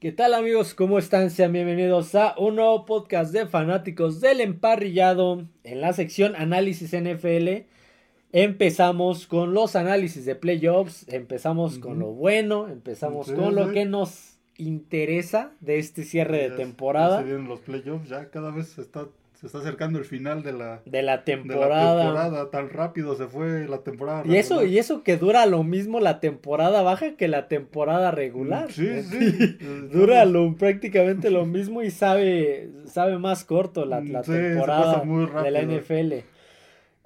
¿Qué tal amigos? ¿Cómo están? Sean bienvenidos a un nuevo podcast de fanáticos del emparrillado en la sección análisis NFL. Empezamos con los análisis de playoffs, empezamos con lo bueno, empezamos con lo que nos interesa de este cierre de temporada, ya se vienen los playoffs, ya cada vez está, se está acercando el final de la, de la de la temporada. temporada. Tan rápido se fue la temporada. Y eso, y eso que dura lo mismo la temporada baja que la temporada regular. Sí, sí. Dura lo, prácticamente lo mismo y sabe, sabe más corto la, la Sí, temporada de la. NFL.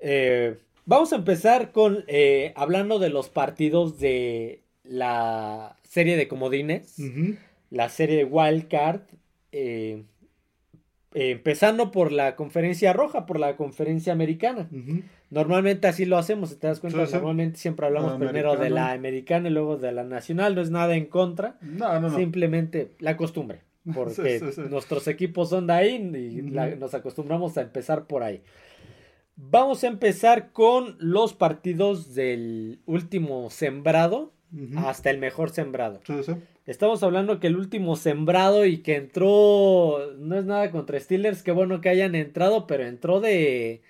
Eh, vamos a empezar con eh, hablando de los partidos de la serie de comodines, la serie de Wild Card. eh, eh, empezando por la conferencia roja, por la conferencia americana. Normalmente así lo hacemos, si te das cuenta, Sí, sí. normalmente siempre hablamos La primero de la americana. y luego de la nacional, no es nada en contra. No, no, no. Simplemente la costumbre, porque Sí, sí, sí. nuestros equipos son de ahí y la- nos acostumbramos a empezar por ahí. Vamos a empezar con los partidos del último sembrado hasta el mejor sembrado. Estamos hablando que el último sembrado y que entró, no es nada contra Steelers, qué bueno que hayan entrado, pero entró de,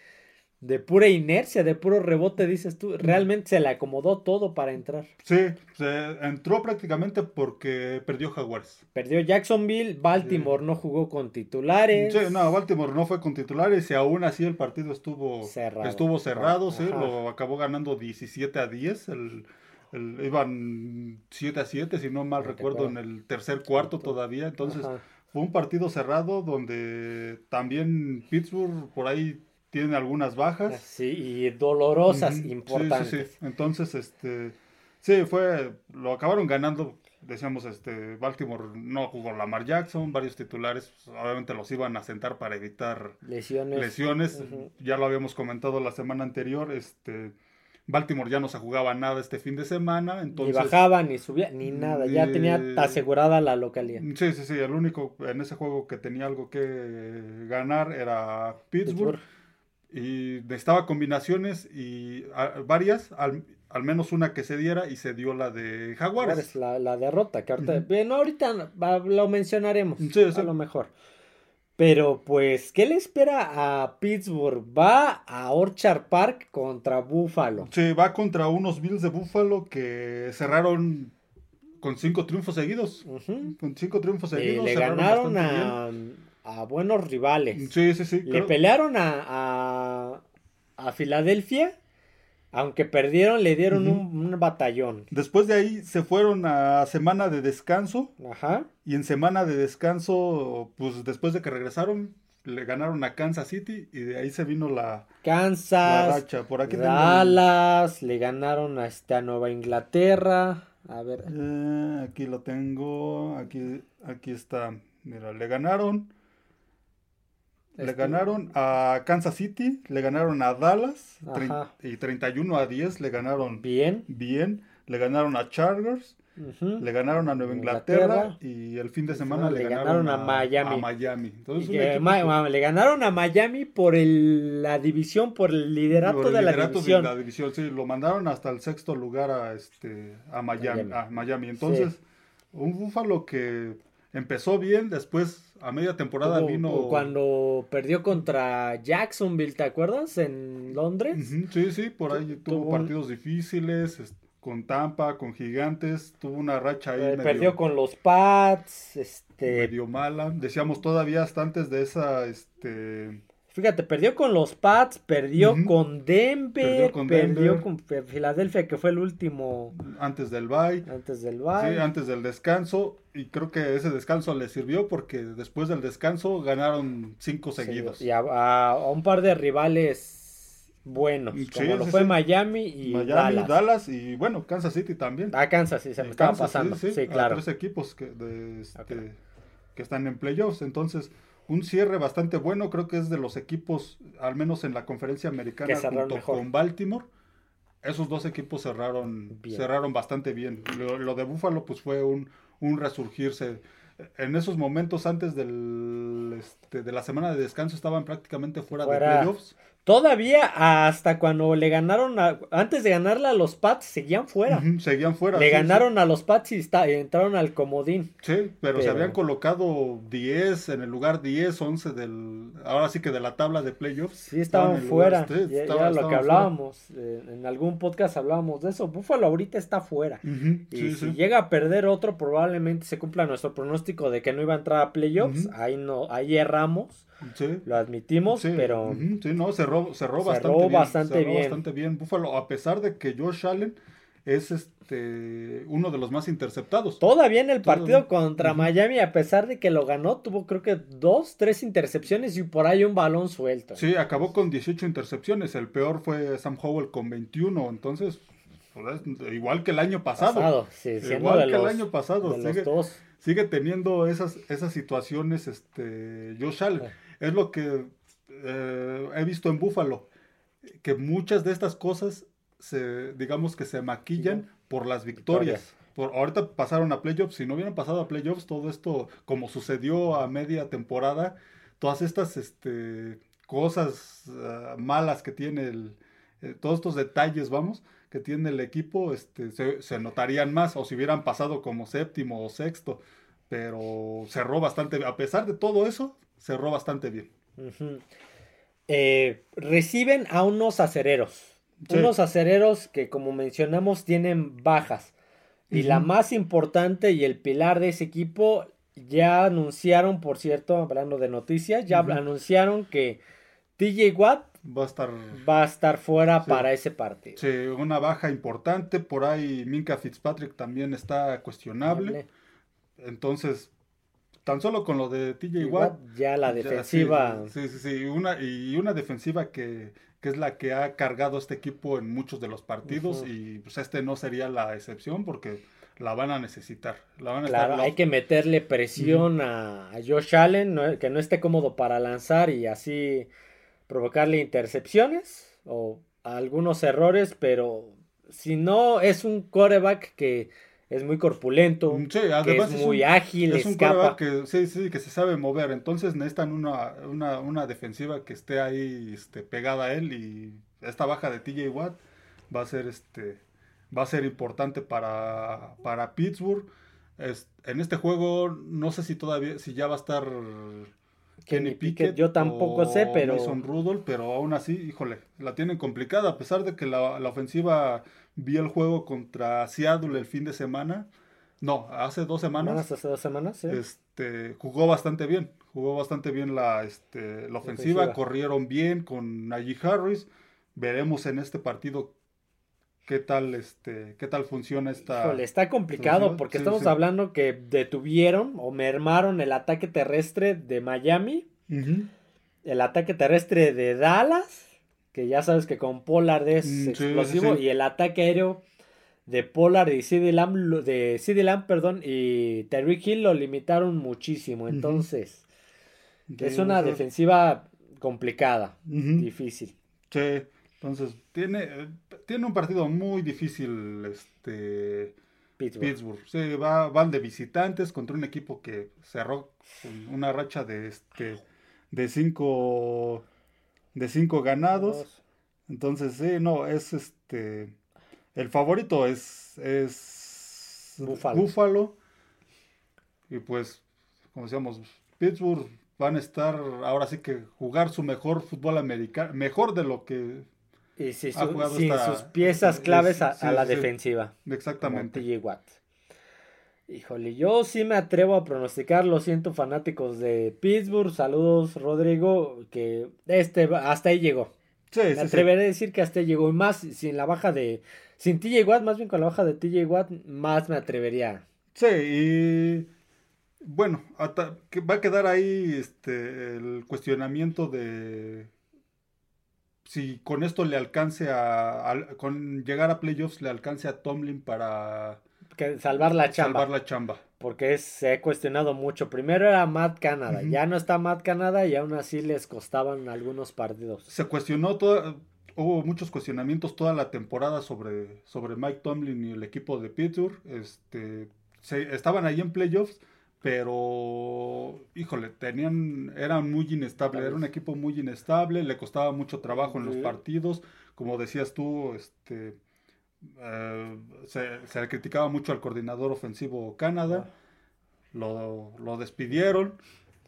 de pura inercia, de puro rebote, dices tú. Realmente se le acomodó todo para entrar. Sí, se entró prácticamente porque perdió Jaguares. Perdió Jacksonville, Baltimore no jugó con titulares. Sí, no, Baltimore no fue con titulares y aún así el partido estuvo Cerrado. Estuvo cerrado, sí, lo acabó ganando 17 a 10. El, el- iban 7 a 7, si no mal No recuerdo, en el tercer cuarto todavía. Entonces, Ajá. fue un partido cerrado donde también Pittsburgh por ahí tiene algunas bajas. Sí, y dolorosas, sí, importantes. Sí, sí, Entonces, este, sí, fue, lo acabaron ganando. Decíamos, este, Baltimore no jugó Lamar Jackson, varios titulares, pues, obviamente los iban a sentar para evitar Lesiones. lesiones. Ya lo habíamos comentado la semana anterior. Este, Baltimore ya no se jugaba nada este fin de semana. Ni Entonces, bajaba, ni subía, ni nada. Ya ni- tenía asegurada la localidad. Sí, sí, sí. El único en ese juego que tenía algo que ganar era Pittsburgh. Y necesitaba combinaciones y a- varias, al, al menos una que se diera y se dio la de Jaguares. La, la derrota, que ahorita, bueno, ahorita lo mencionaremos, Sí, sí. a lo mejor. Pero pues, ¿qué le espera a Pittsburgh? Va a Orchard Park contra Buffalo. Sí, va contra unos Bills de Buffalo que cerraron con cinco triunfos seguidos. Con cinco triunfos Eh, seguidos. le cerraron ganaron a, a buenos rivales. Sí, sí, sí. Le pelearon a, a, a Filadelfia, aunque perdieron, le dieron un, un batallón. Después de ahí se fueron a semana de descanso Ajá. y en semana de descanso, pues después de que regresaron, le ganaron a Kansas City y de ahí se vino la, la Kansas, racha. Por aquí tengo Dallas, le ganaron a esta Nueva Inglaterra. A ver, Eh, aquí lo tengo, aquí, aquí está. Mira, le ganaron, le Este- ganaron a Kansas City, le ganaron a Dallas y 31 a 10 le ganaron bien. bien, le ganaron a Chargers. Le ganaron a Nueva Inglaterra. Inglaterra, y el fin de semana le le, ganaron ganaron, a Miami. a Miami. Entonces, que ma- le ganaron a Miami por el- la división, por el liderato por el de la liderato división. la división, sí, lo mandaron hasta el sexto lugar a este a Miami, Miami. a Miami. Entonces, un Búfalo que empezó bien, después a media temporada vino Cuando perdió contra Jacksonville, ¿te acuerdas? En Londres. Sí, sí, por ahí Tu- tuvo partidos difíciles, es- con Tampa, con Gigantes, tuvo una racha ahí Eh, medio, perdió con los Pats. Este, medio mala. Decíamos todavía hasta antes de esa este Fíjate, perdió con los Pats, perdió con Denver, Perdió con perdió Filadelfia, que fue el último antes del bye. antes del Sí, bye. antes del descanso, y creo que ese descanso le sirvió porque después del descanso ganaron cinco Sí, seguidos. Y a, a- a un par de rivales buenos, Sí, como lo sí, fue sí. Miami y Miami, Dallas. Dallas. y bueno, Kansas City también. A Kansas, sí, se me Y estaba Kansas, pasando. Sí, a claro. tres equipos que, de, este, que están en playoffs. Entonces, un cierre bastante bueno. Creo que es de los equipos, al menos en la conferencia americana, junto mejor. con Baltimore. Esos dos equipos cerraron, Bien. cerraron bastante bien. Lo, lo de Buffalo, pues fue un, un resurgirse. En esos momentos antes del, este, de la semana de descanso estaban prácticamente fuera, Fuera. de playoffs. Todavía hasta cuando le ganaron, a, antes de ganarla a los Pats, seguían fuera. seguían fuera. Le ganaron a los Pats y entraron al comodín. Sí, pero, se habían colocado 10 en el lugar 10, 11 del, ahora sí que de la tabla de playoffs. Sí, estaban, fuera. ya, era lo que hablábamos. Eh, en algún podcast hablábamos de eso. Buffalo ahorita está fuera. y si llega a perder otro, probablemente se cumpla nuestro pronóstico de que no iba a entrar a playoffs. Ahí no, ahí erramos. Lo admitimos, pero. Sí, no, cerró, cerró, bastante, bien, bastante bien. bastante bien. Buffalo, a pesar de que Josh Allen es este uno de los más interceptados. Todavía en el partido contra Miami, a pesar de que lo ganó, tuvo creo que dos, tres intercepciones y por ahí un balón suelto. Sí, acabó con 18 intercepciones. El peor fue Sam Howell con 21. Entonces, pues, igual que el año pasado. igual que el año pasado. Sigue, sigue, teniendo esas, esas situaciones, este, Josh Allen. Es lo que eh, he visto en Búfalo, que muchas de estas cosas se, digamos que se maquillan por las victorias. Por, ahorita pasaron a playoffs, si no hubieran pasado a playoffs, todo esto, como sucedió a media temporada, todas estas este, cosas ah, malas que tiene el, eh, todos estos detalles, vamos, que tiene el equipo, este, se, se, notarían más, o si hubieran pasado como séptimo o sexto, pero cerró bastante, a pesar de todo eso, cerró bastante bien. Eh, reciben a unos acereros. Unos acereros que, como mencionamos, tienen bajas. Y la más importante y el pilar de ese equipo ya anunciaron, por cierto, hablando de noticias, ya anunciaron que TJ Watt va a estar, va a estar fuera para ese partido. Sí, una baja importante. Por ahí Minka Fitzpatrick también está cuestionable. Entonces, tan solo con lo de TJ Watt. Ya la defensiva. sí, sí, sí, Una, y una defensiva que, es la que ha cargado este equipo en muchos de los partidos. Y pues este no sería la excepción porque la van a necesitar. La van a claro, hay que meterle presión a, Josh Allen, que no esté cómodo para lanzar y así provocarle intercepciones o algunos errores, pero si no es un coreback que es muy corpulento, mm, que es, muy ágil, es un que sí, sí, que se sabe mover, entonces necesitan una, una, una, defensiva que esté ahí este, pegada a él y esta baja de TJ Watt va a ser este va a ser importante para, para Pittsburgh. Es, en este juego no sé si todavía si ya va a estar Kenny Pickett, yo tampoco sé, pero Mason Rudolph, pero aún así, híjole, la tienen complicada a pesar de que la, la ofensiva vi el juego contra Seattle el fin de semana. No, hace dos semanas. Hace dos semanas, sí. Este, jugó bastante bien. Jugó bastante bien la, este, la ofensiva. Corrieron bien con Najee Harris. Veremos en este partido qué tal, este, qué tal funciona esta. está complicado porque estamos hablando que detuvieron o mermaron el ataque terrestre de Miami. El ataque terrestre de Dallas que ya sabes que con Pollard es mm, explosivo, y el ataque aéreo de Pollard y CD Lamb, de CD Lamb, perdón, y Terry Hill lo limitaron muchísimo, entonces es una defensiva complicada, difícil. Sí, entonces tiene, tiene un partido muy difícil este Pittsburgh. Sí, va, van de visitantes contra un equipo que cerró una racha de este de cinco de cinco ganados. Entonces, sí, no, es este. El favorito es. es Búfalo. Y pues, como decíamos, Pittsburgh van a estar ahora sí que jugar su mejor fútbol americano, mejor de lo que y si sin sus piezas claves a, la defensiva. Exactamente. Híjole, yo sí me atrevo a pronosticar, lo siento fanáticos de Pittsburgh, saludos Rodrigo, que este hasta ahí llegó. Sí, me atreveré a decir que hasta ahí llegó y más sin la baja de, sin TJ Watt, más bien con la baja de TJ Watt, más me atrevería. Sí, y bueno, va a quedar ahí este el cuestionamiento de si con esto le alcance a con llegar a playoffs le alcance a Tomlin para que salvar la chamba. Salvar la chamba. Porque se ha cuestionado mucho. Primero era Matt Canada, ya no está Matt Canada y aún así les costaban algunos partidos. Se cuestionó todo, hubo muchos cuestionamientos toda la temporada sobre, sobre Mike Tomlin y el equipo de Pittsburgh. Este, se, estaban ahí en playoffs, pero híjole, tenían, eran muy inestables, era un equipo muy inestable, le costaba mucho trabajo en los partidos, como decías tú, este eh, se, se, le criticaba mucho al coordinador ofensivo Canadá, lo, lo despidieron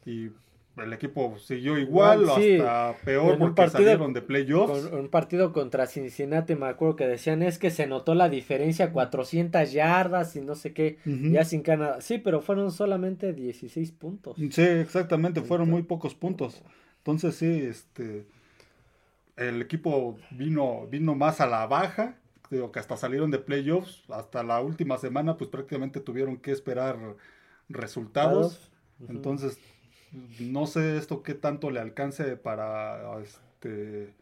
y el equipo siguió igual, hasta peor porque partido, salieron de playoffs. un partido contra Cincinnati, me acuerdo que decían es que se notó la diferencia, 400 yardas y no sé qué, ya sin Canadá. Sí, pero fueron solamente 16 puntos. Sí, exactamente, fueron muy pocos puntos. Entonces sí, este el equipo vino, vino más a la baja, digo que hasta salieron de playoffs, hasta la última semana pues prácticamente tuvieron que esperar resultados. Entonces no sé esto qué tanto le alcance para este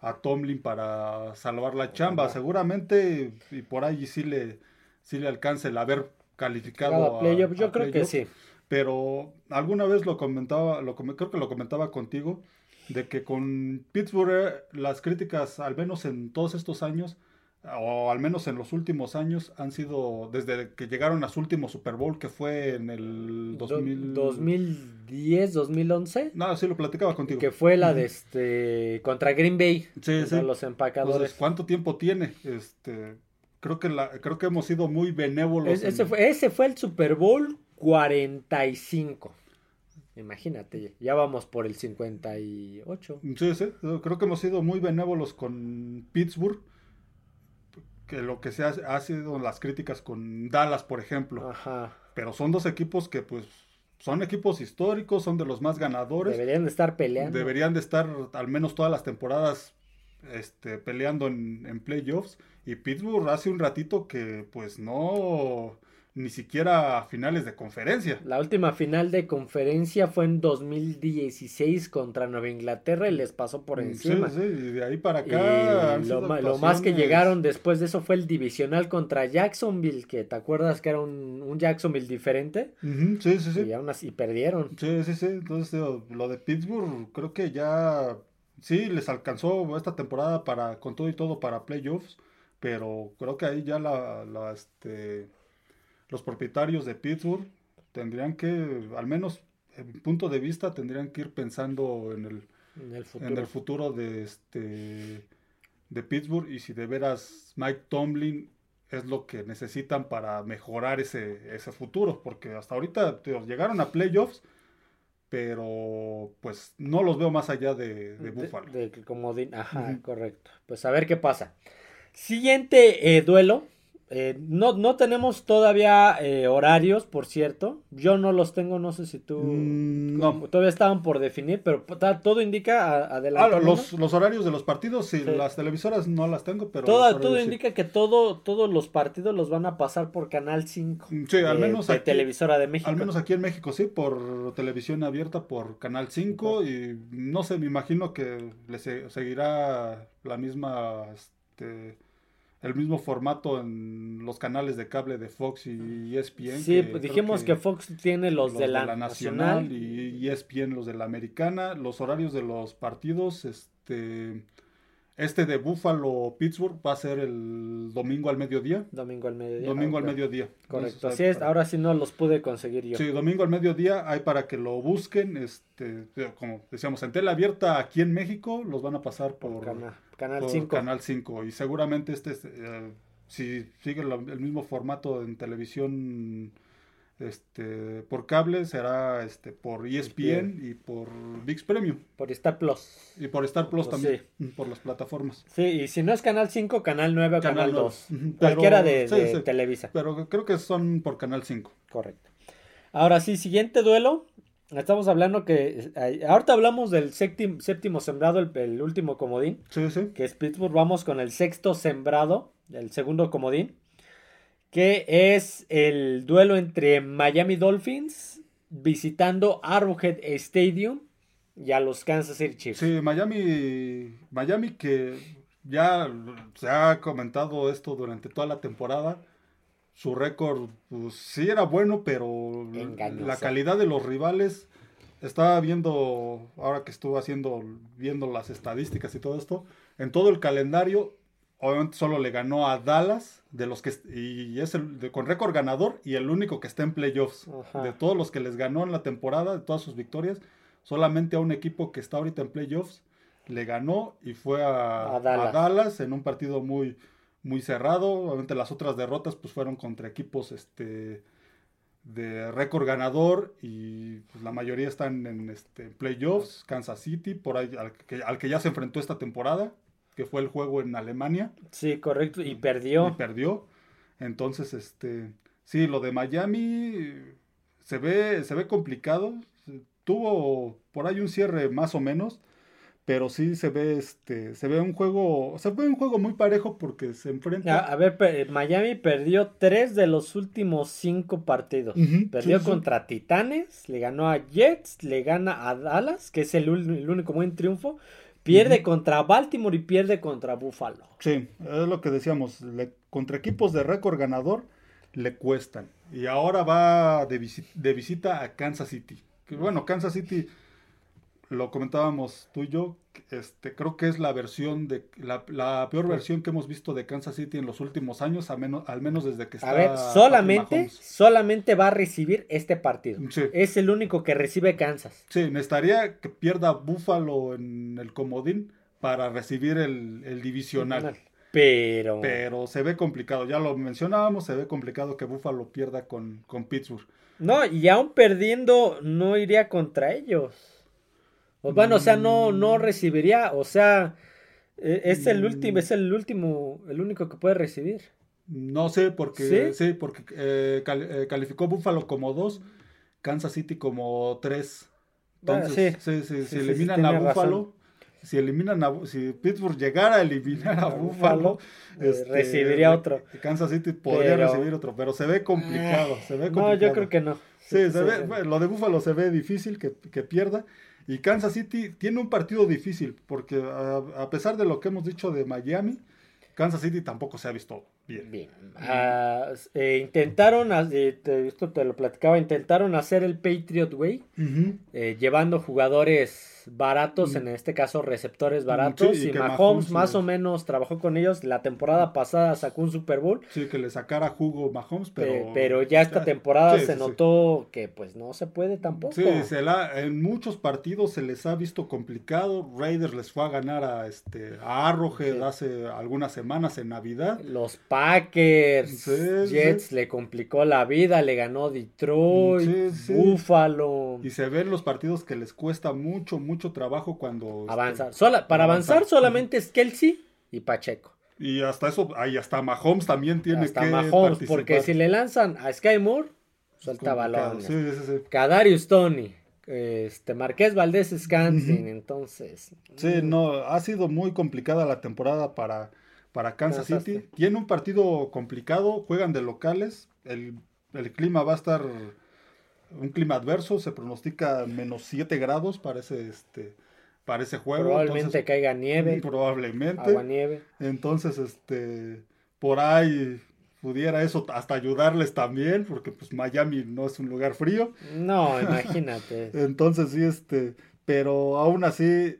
a Tomlin para salvar la chamba. Seguramente y por ahí sí le sí le alcance el haber calificado a, Yo creo que sí. Pero alguna vez lo comentaba, lo, creo que lo comentaba contigo, de que con Pittsburgh las críticas, al menos en todos estos años, o al menos en los últimos años, han sido desde que llegaron a su último Super Bowl, que fue en el 2010, 2011. No, sí lo platicaba contigo. Que fue la de este contra Green Bay. Sí, sí. Los empacadores. ¿Cuánto tiempo tiene? Este, creo que la, creo que hemos sido muy benévolos. ese, fue, ese fue el Super Bowl 45. Imagínate, ya vamos por el 58. Sí, sí, creo que hemos sido muy benévolos con Pittsburgh que lo que se ha, sido las críticas con Dallas, por ejemplo. Ajá. Pero son dos equipos que pues son equipos históricos, son de los más ganadores. Deberían de estar peleando. Deberían de estar al menos todas las temporadas este, peleando en, en playoffs. Y Pittsburgh hace un ratito que pues no ni siquiera a finales de conferencia. La última final de conferencia fue en 2016 contra Nueva Inglaterra y les pasó por encima. Sí, sí, y de ahí para acá. Lo, más que llegaron después de eso fue el divisional contra Jacksonville, que te acuerdas que era un, Jacksonville diferente. sí, sí, sí. Y aún así perdieron. Sí, sí, sí. Entonces, lo de Pittsburgh creo que ya sí les alcanzó esta temporada para con todo y todo para playoffs, pero creo que ahí ya la, la este los propietarios de Pittsburgh tendrían que, al menos en mi punto de vista, tendrían que ir pensando en el, en el, futuro. de este de Pittsburgh y si de veras Mike Tomlin es lo que necesitan para mejorar ese, ese futuro, porque hasta ahorita llegaron a playoffs, pero pues no los veo más allá de, de Buffalo. De, de ajá, correcto. Pues a ver qué pasa. Siguiente eh, duelo, eh, no, no tenemos todavía eh, horarios, por cierto. Yo no los tengo, no sé si tú. Mm, no. Todavía estaban por definir, pero todo indica adelante. Ah, los, los, horarios de los partidos, sí, las televisoras no las tengo, pero. todo indica que todo, todos los partidos los van a pasar por Canal 5. Mm, sí, al menos. De televisora de México. Al menos aquí en México, sí, por televisión abierta por Canal 5. Y no sé, me imagino que le seguirá la misma. Este, el mismo formato en los canales de cable de Fox y ESPN. Sí, pues dijimos que, Fox tiene los, de, la Nacional, y ESPN los de la Americana. Los horarios de los partidos, este, este de Buffalo Pittsburgh va a ser el domingo al mediodía. Domingo al mediodía. Domingo al mediodía. Correcto. Así es, ahora sí no los pude conseguir yo. Sí, domingo al mediodía hay para que lo busquen, este, como decíamos, en tela abierta aquí en México, los van a pasar por, Canal 5. Canal 5. Y seguramente este, eh, si sigue el mismo formato en televisión este por cable será este por ESPN y por VIX Premium. Por Star Plus. Y por Star Plus también, por las plataformas. Sí, y si no es Canal 5, Canal 9 o Canal, 2. Cualquiera de, Televisa. Pero creo que son por Canal 5. Correcto. Ahora sí, siguiente duelo. Estamos hablando que. Ahorita hablamos del séptimo, séptimo sembrado, el, último comodín. Sí, sí. Que es Pittsburgh. Vamos con el sexto sembrado, el segundo comodín. Que es el duelo entre Miami Dolphins visitando Arrowhead Stadium y a los Kansas City Chiefs. Sí, Miami. Miami que ya se ha comentado esto durante toda la temporada su récord, pues sí era bueno, pero la calidad de los rivales, estaba viendo, ahora que estuve haciendo, viendo las estadísticas y todo esto, en todo el calendario, obviamente solo le ganó a Dallas, de los que y es el con récord ganador y el único que está en playoffs. De todos los que les ganó en la temporada, de todas sus victorias, solamente a un equipo que está ahorita en playoffs le ganó y fue a, Dallas. en un partido muy, muy cerrado. Obviamente las otras derrotas pues fueron contra equipos este, de récord ganador y pues, la mayoría están en este, playoffs. Kansas City, por ahí, al que, al que ya se enfrentó esta temporada, que fue el juego en Alemania. Sí, correcto, y perdió. Y perdió. Entonces, este, sí, lo de Miami se ve, se ve complicado. Tuvo por ahí un cierre más o menos pero sí se ve este se ve un juego se ve un juego muy parejo porque se enfrenta a, ver Miami perdió tres de los últimos cinco partidos. Perdió contra Titanes le ganó a Jets le gana a Dallas que es el, único buen triunfo. Pierde contra Baltimore y pierde contra Buffalo. Sí es lo que decíamos contra equipos de récord ganador le cuestan. Y ahora va de, de visita a Kansas City. Que, bueno Kansas City lo comentábamos tú y yo, este, creo que es la versión de la, peor versión que hemos visto de Kansas City en los últimos años, al menos, al menos desde que está. A ver, solamente, solamente va a recibir este partido. Es el único que recibe Kansas. Sí, necesitaría que pierda Buffalo en el comodín para recibir el, divisional. Pero. Pero se ve complicado, ya lo mencionábamos, se ve complicado que Buffalo pierda con, con Pittsburgh. No, y aún perdiendo, no iría contra ellos. Bueno, o sea, no, no mm. recibiría, o sea, e, es el último, mm. es el último, el único que puede recibir. No sé, porque sí, porque eh, eh, calificó Buffalo como dos, Kansas City como tres. Ah, Entonces, sí, sí, si eliminan a Buffalo, si eliminan a si Pittsburgh llegara a eliminar a Buffalo, eh, este, recibiría otro. Kansas City podría recibir otro, pero se ve complicado, se ve complicado. No, yo creo que no. Sí, se ve, lo de Buffalo se ve difícil que, que pierda. Y Kansas City tiene un partido difícil, porque a, pesar de lo que hemos dicho de Miami, Kansas City tampoco se ha visto bien. Bien. Ah, eh, intentaron, eh, esto te lo platicaba, intentaron hacer el Patriot Way, eh, llevando jugadores baratos, en este caso receptores baratos. y, Mahomes, más o menos trabajó con ellos. La temporada pasada sacó un Super Bowl. Sí, que le sacara jugo Mahomes, pero. pero ya esta temporada se notó que pues no se puede tampoco. Sí, se en muchos partidos se les ha visto complicado. Raiders les fue a ganar a este a Arrowhead hace algunas semanas en Navidad. Los Packers, Jets le complicó la vida, le ganó Detroit, Buffalo. Y se ven los partidos que les cuesta mucho, mucho mucho trabajo cuando... Este, avanzar. para avanzar, solamente es Kelsey y Pacheco. Y hasta eso, ahí hasta Mahomes también tiene hasta que Mahomes, porque si le lanzan a Sky Moore, suelta balones. Sí, Kadarius Tony, este Marqués Valdés Scantin, entonces. Sí, mm. no, ha sido muy complicada la temporada para, para Kansas City. Tiene un partido complicado, juegan de locales, el, el clima va a estar un clima adverso, se pronostica menos 7 grados para ese, este, para ese juego. Probablemente caiga nieve. Probablemente. Agua nieve. Entonces, este, por ahí pudiera eso hasta ayudarles también, porque pues Miami no es un lugar frío. No, imagínate. Entonces sí, este, pero aún así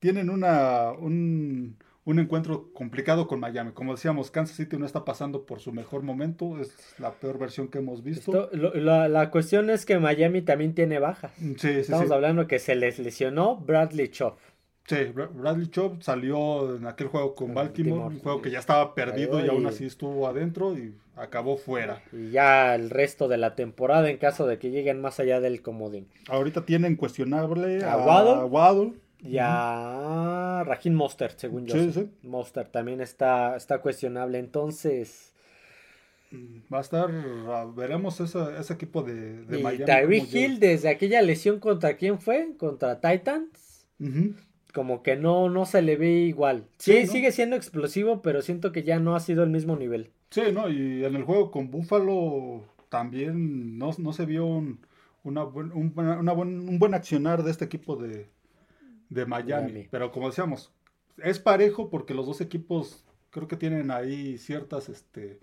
tienen una, un, un encuentro complicado con Miami. Como decíamos, Kansas City no está pasando por su mejor momento, es la peor versión que hemos visto. la, cuestión es que Miami también tiene bajas. Sí, sí, Estamos hablando que se les lesionó Bradley Chop. Sí, Bradley Chop salió en aquel juego con Baltimore, un juego que ya estaba perdido y, aún así estuvo adentro y acabó fuera. Y ya el resto de la temporada en caso de que lleguen más allá del comodín. Ahorita tienen cuestionable a, a Waddle ya Rajin Mostert, según yo. Sí, sí. Mostert también está, está cuestionable. Entonces. Va a estar. Veremos ese, equipo de, de y Miami. Hill, desde aquella lesión, ¿contra quién fue? Contra Titans. Como que no, no se le ve igual. Sí, sigue siendo explosivo, pero siento que ya no ha sido el mismo nivel. Sí, ¿no? Y en el juego con Buffalo también no, se vio un, una un, un buen accionar de este equipo de, de Miami. Pero como decíamos, es parejo porque los dos equipos creo que tienen ahí ciertas, este,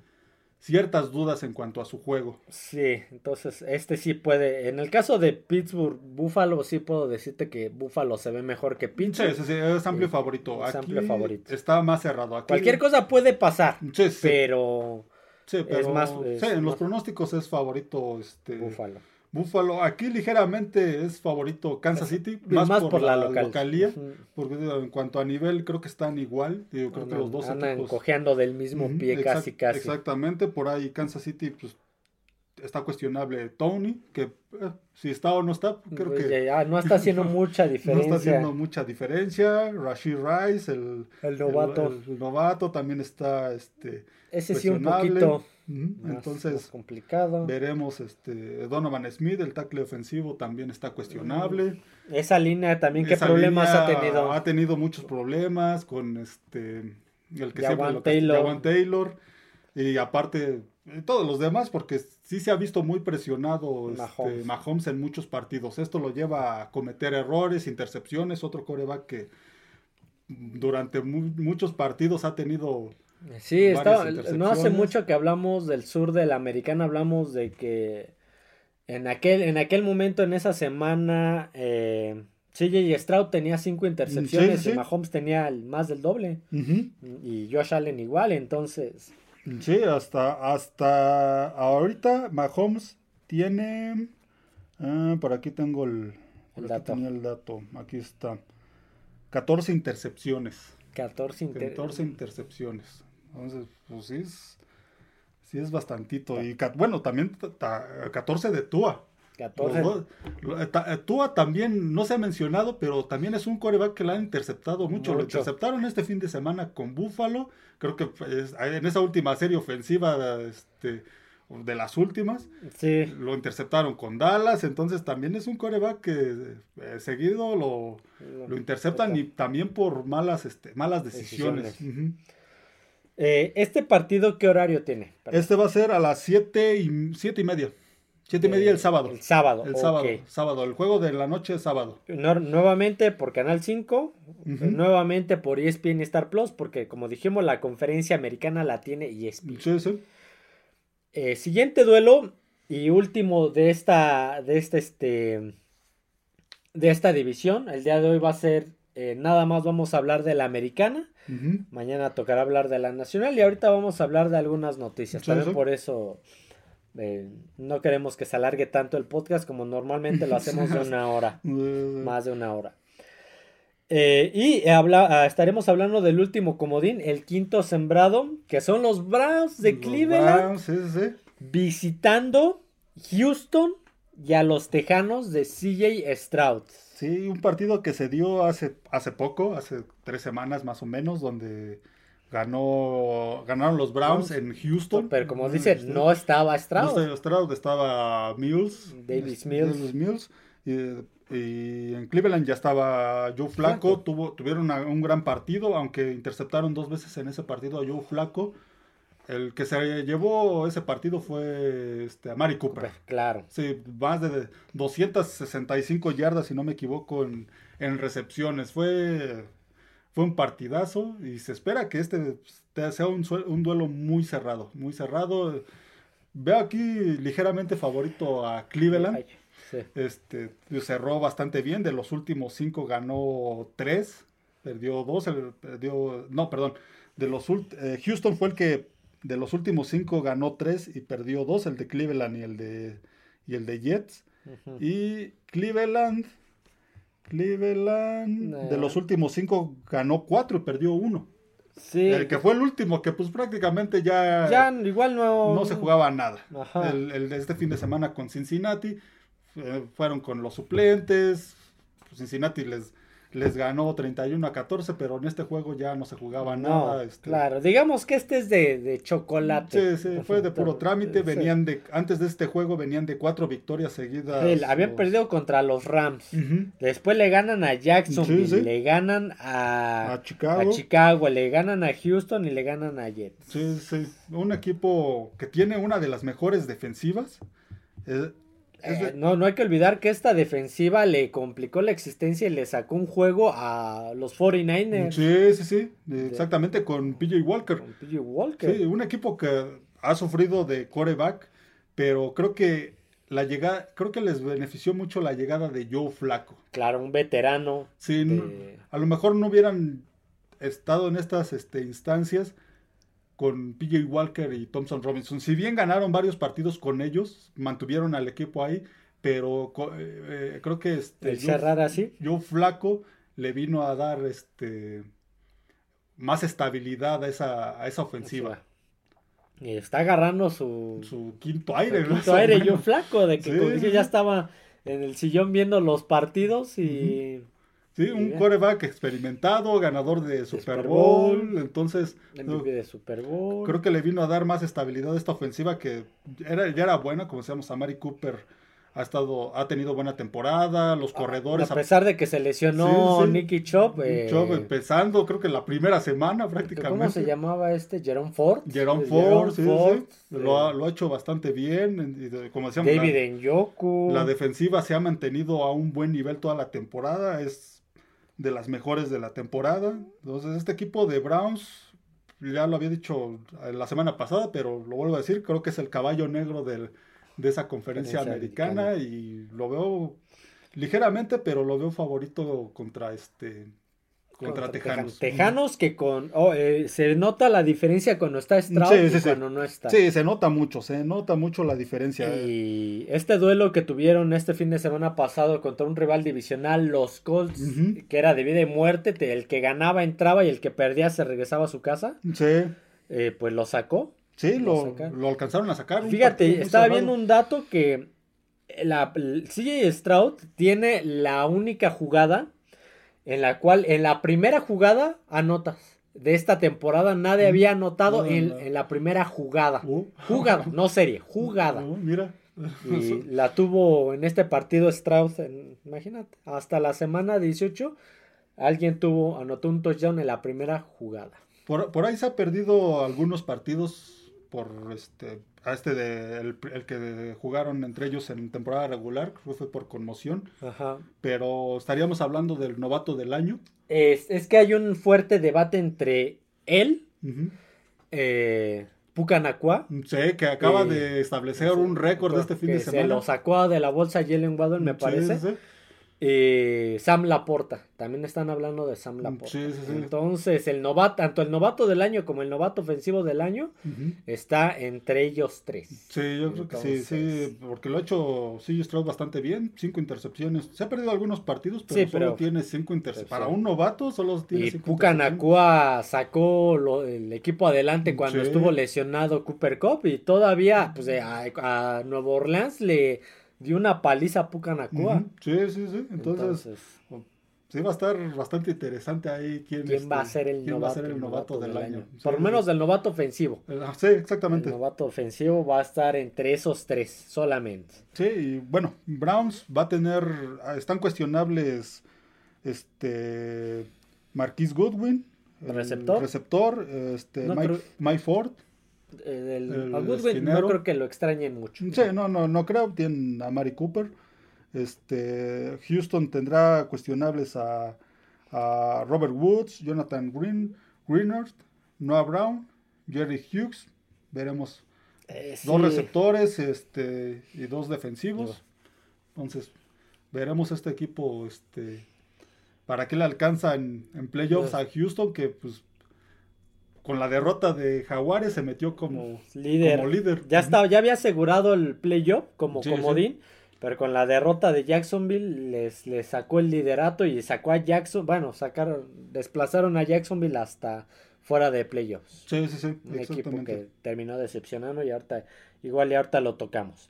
ciertas dudas en cuanto a su juego. Sí, entonces este sí puede. En el caso de Pittsburgh, Buffalo, sí puedo decirte que Buffalo se ve mejor que Pittsburgh. Sí, sí, sí es amplio favorito. Es Aquí amplio favorito. Está más cerrado. Aquí, Cualquier cosa puede pasar, Sí, sí. pero Sí, pero más- sí, es en los pronósticos es favorito este Buffalo. Buffalo. Aquí ligeramente es favorito Kansas City, más, más por, por la la, local. localía, Ujú. porque en cuanto a nivel creo que están igual. Digo, creo que los dos andan equipos cojeando del mismo pie casi casi. Exactamente, por ahí Kansas City pues está cuestionable Tony, que eh, si está o no está, creo Pues que ya, no está haciendo mucha no diferencia. está haciendo mucha diferencia. Rashid Rice, el, El novato. el- el novato también está este Ese sí un poquito Más Entonces complicado. veremos este Donovan Smith, el tackle ofensivo también está cuestionable. Esa línea también, ¿qué Esa problemas ha tenido? Ha tenido muchos problemas con este el que siempre lo Taylor. Taylor y aparte eh, todos los demás porque sí se ha visto muy presionado este, Mahomes. Mahomes. en muchos partidos. Esto lo lleva a cometer errores, intercepciones, otro coreback que durante mu- muchos partidos ha tenido Sí, estaba, no hace mucho que hablamos del sur de la americana, hablamos de que en aquel, en aquel momento, en esa semana, eh, CJ Stroud tenía cinco intercepciones Sí, sí, y. Mahomes tenía más del doble y Josh Allen igual, entonces Sí, hasta, hasta ahorita Mahomes tiene. ah, por aquí tengo el, por El aquí dato. tenía el dato. Aquí está. 14 intercepciones. 14 inter- 14 intercepciones. Entonces, pues sí es, sí es bastantito. Y bueno, también ta- ta- 14 de Tua. 14 Los dos- eh, eh, Tua también no se ha mencionado, pero también es un coreback que la han interceptado mucho. Lo interceptaron este fin de semana con Buffalo. Creo que pues, en esa última serie ofensiva este, de las últimas, Sí, lo interceptaron con Dallas. Entonces también es un coreback que eh, seguido lo, lo interceptan y también por malas, este, malas decisiones. Ujú. Eh, ¿Este partido qué horario tiene? Este va a ser a las 7 y, siete y media. 7 y media el sábado. El sábado. El sábado, ok. sábado. El juego de la noche es sábado. Nuevamente por Canal 5, Ujú. nuevamente por ESPN y Star Plus, porque como dijimos, la conferencia americana la tiene ESPN. Sí, sí. Eh, siguiente duelo y último de esta, de este, este, de esta división. El día de hoy va a ser, eh, nada más vamos a hablar de la americana. Mañana tocará hablar de la nacional y ahorita vamos a hablar de algunas noticias. Sí, También sí. por eso eh, no queremos que se alargue tanto el podcast como normalmente lo hacemos de una hora. Más de una hora. Eh, y habla, ah, estaremos hablando del último comodín, el quinto sembrado, que son los Browns de los Cleveland Browns, sí. visitando Houston y a los Tejanos de CJ Stroud. Sí, un partido que se dio hace, hace poco, hace tres semanas más o menos, donde ganó ganaron los Browns en Houston. Pero como dice, no estaba No Stroud. estaba Stroud, estaba Mills. Davis este, Mills. Davis Mills. Y, y en Cleveland ya estaba Joe Flaco. Tuvo, tuvieron una- un gran partido, aunque interceptaron dos veces en ese partido a Joe Flaco. El que se llevó ese partido fue este, a Mari Cooper. Pues, claro. Sí, más de 265 yardas, si no me equivoco, en, en recepciones. Fue, fue un partidazo y se espera que este te- sea un, duelo muy cerrado, muy cerrado. Veo aquí ligeramente favorito a Cleveland. Ay, sí. Este, cerró bastante bien. De los últimos cinco ganó tres, perdió dos, el- perdió, no, perdón. De los eh, Houston fue el que de los últimos cinco ganó tres y perdió dos, el de Cleveland y el de y el de Jets. Y Cleveland, Cleveland Nah. de los últimos cinco ganó cuatro y perdió uno. Sí. El que fue el último, que pues prácticamente ya, Ya igual no. no se jugaba nada. Ajá. El, el de este fin de semana con Cincinnati eh, fueron con los suplentes. Cincinnati les, les ganó 31 a 14, pero en este juego ya no se jugaba No, nada. este. claro. Digamos que este es de, de chocolate. Sí, sí, fue de puro trámite. Venían de, antes de este juego venían de cuatro victorias seguidas. Sí, habían los- perdido contra los Rams. Después le ganan a Jacksonville, Sí, sí. le ganan a, A Chicago. a Chicago, le ganan a Houston y le ganan a Jets. Sí, sí. Un equipo que tiene una de las mejores defensivas. Eh, Eh, no, no hay que olvidar que esta defensiva le complicó la existencia y le sacó un juego a los 49ers sí, sí, sí. Exactamente con PJ Walker. con PJ Walker. Sí, un equipo que ha sufrido de coreback, pero creo que la llegada, creo que les benefició mucho la llegada de Joe Flaco. Claro, un veterano. Sí, a lo mejor no hubieran estado en estas este, instancias con PJ Walker y Thompson Robinson. Si bien ganaron varios partidos con ellos, mantuvieron al equipo ahí, pero eh, eh, creo que este, cerrar así. Joe Flaco le vino a dar este más estabilidad a esa, a esa ofensiva. Y está agarrando su, su quinto aire, su quinto aire, yo flaco, de que como dije, ya estaba en el sillón viendo los partidos y... Sí, un coreback experimentado, ganador de Super, Bowl, entonces... de Super Bowl. Creo que le vino a dar más estabilidad a esta ofensiva que era, ya era buena, como decíamos, a Mari Cooper ha estado, ha tenido buena temporada, los ah, corredores. A pesar de que se lesionó Nicky Chop. Eh, Chop empezando, creo que la primera semana prácticamente. ¿Cómo se llamaba este? Jerome Ford. Jerome Ford, sí, Lo, ha, lo, ha, hecho bastante bien. Como decíamos, David Njoku. La defensiva se ha mantenido a un buen nivel toda la temporada. Es de las mejores de la temporada. Entonces, este equipo de Browns, ya lo había dicho la semana pasada, pero lo vuelvo a decir, creo que es el caballo negro del de esa conferencia americana, y lo veo ligeramente, pero lo veo favorito contra este contra, Tejanos. Tejanos que con oh, eh, se nota la diferencia cuando está Stroud y cuando no está. Sí, se nota mucho, se nota mucho la diferencia. Y este duelo que tuvieron este fin de semana pasado contra un rival divisional, los Colts, que era de vida y muerte, el que ganaba entraba y el que perdía se regresaba a su casa. Sí. Eh, pues lo sacó. Sí, lo, alcanzaron a sacar. Fíjate, estaba viendo un dato que la CJ Stroud tiene la única jugada en la cual en la primera jugada anotas. De esta temporada nadie mm. había anotado en, la primera jugada. Uh. Jugada, no serie, jugada. Mira. Y la tuvo en este partido Stroud, imagínate, hasta la semana 18 alguien tuvo, anotó un touchdown en la primera jugada. Por, por ahí se ha perdido algunos partidos por este a este de el, que jugaron entre ellos en temporada regular, creo fue por conmoción. Ajá. Pero estaríamos hablando del novato del año. Es, es que hay un fuerte debate entre él, eh, Pucanacua. Sí, que acaba eh, de establecer un récord de este fin de semana. Se lo sacó de la bolsa Jalen Waddle, me parece. Sí, sí. Eh, Sam Laporta, también están hablando de Sam Laporta. Entonces, el novato, tanto el novato del año como el novato ofensivo del año está entre ellos tres. Sí, yo creo que sí, sí, porque lo ha hecho sí, Stroud bastante bien, cinco intercepciones. Se ha perdido algunos partidos, pero, solo tiene cinco intercepciones. Para un novato solo tiene y cinco Pucanacua sacó el equipo adelante cuando estuvo lesionado Cooper Cup y todavía pues, a, a Nuevo Orleans le dio una paliza a Pucanacua. Sí, sí, sí. Entonces, sí va a estar bastante interesante ahí quién, ¿Quién va a este, ser el, novato, el novato, del, año. Por lo menos del novato ofensivo. Ah, sí, exactamente. El novato ofensivo va a estar entre esos tres solamente. Sí, y bueno, Browns va a tener, ah, están cuestionables este Marquis Goodwin, el receptor, receptor este, Mike Ford el, no creo que lo extrañen mucho. Sí, no, no, no creo. Tienen a Mari Cooper. Este, Houston tendrá cuestionables a, a Robert Woods, Jonathan Green, Greenard, Noah Brown, Jerry Hughes. Veremos eh, dos receptores este, y dos defensivos. Entonces, veremos este equipo este, para qué le alcanza en, en playoffs a Houston, que pues con la derrota de Jaguares se metió como líder. líder. Ya, estaba, ya había asegurado el playoff como comodín, pero con la derrota de Jacksonville les, les, sacó el liderato y sacó a Jackson, bueno, sacaron, desplazaron a Jacksonville hasta fuera de playoffs. Sí, sí, sí. Un equipo que terminó decepcionando y ahorita, igual y ahorita lo tocamos.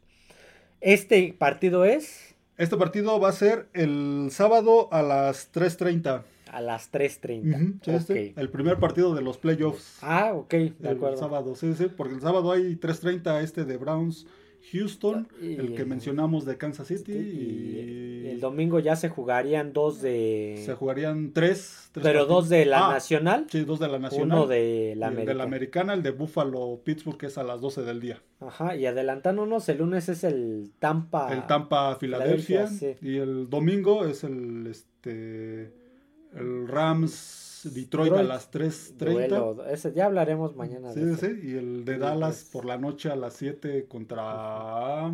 Este partido es... Este partido va a ser el sábado a las 3.30 a las 3.30. el primer partido de los playoffs. Ah, ok, de el sábado, sí, sí, porque el sábado hay 3.30 este de Browns. Houston, el que mencionamos de Kansas City. Y, el domingo ya se jugarían dos de. Se jugarían tres. pero dos de la ah, Nacional. Sí, dos de la Nacional. Uno de la Americana. De la Americana, el de Buffalo Pittsburgh, que es a las 12 del día. Ajá, y adelantándonos, el lunes es el Tampa. El Tampa Filadelfia. Y el domingo es el. este el Rams Detroit, a las 3.30. Duelo. Ese, ya hablaremos mañana. Sí, de sí, ese. y el de Dallas pues. por la noche a las 7 contra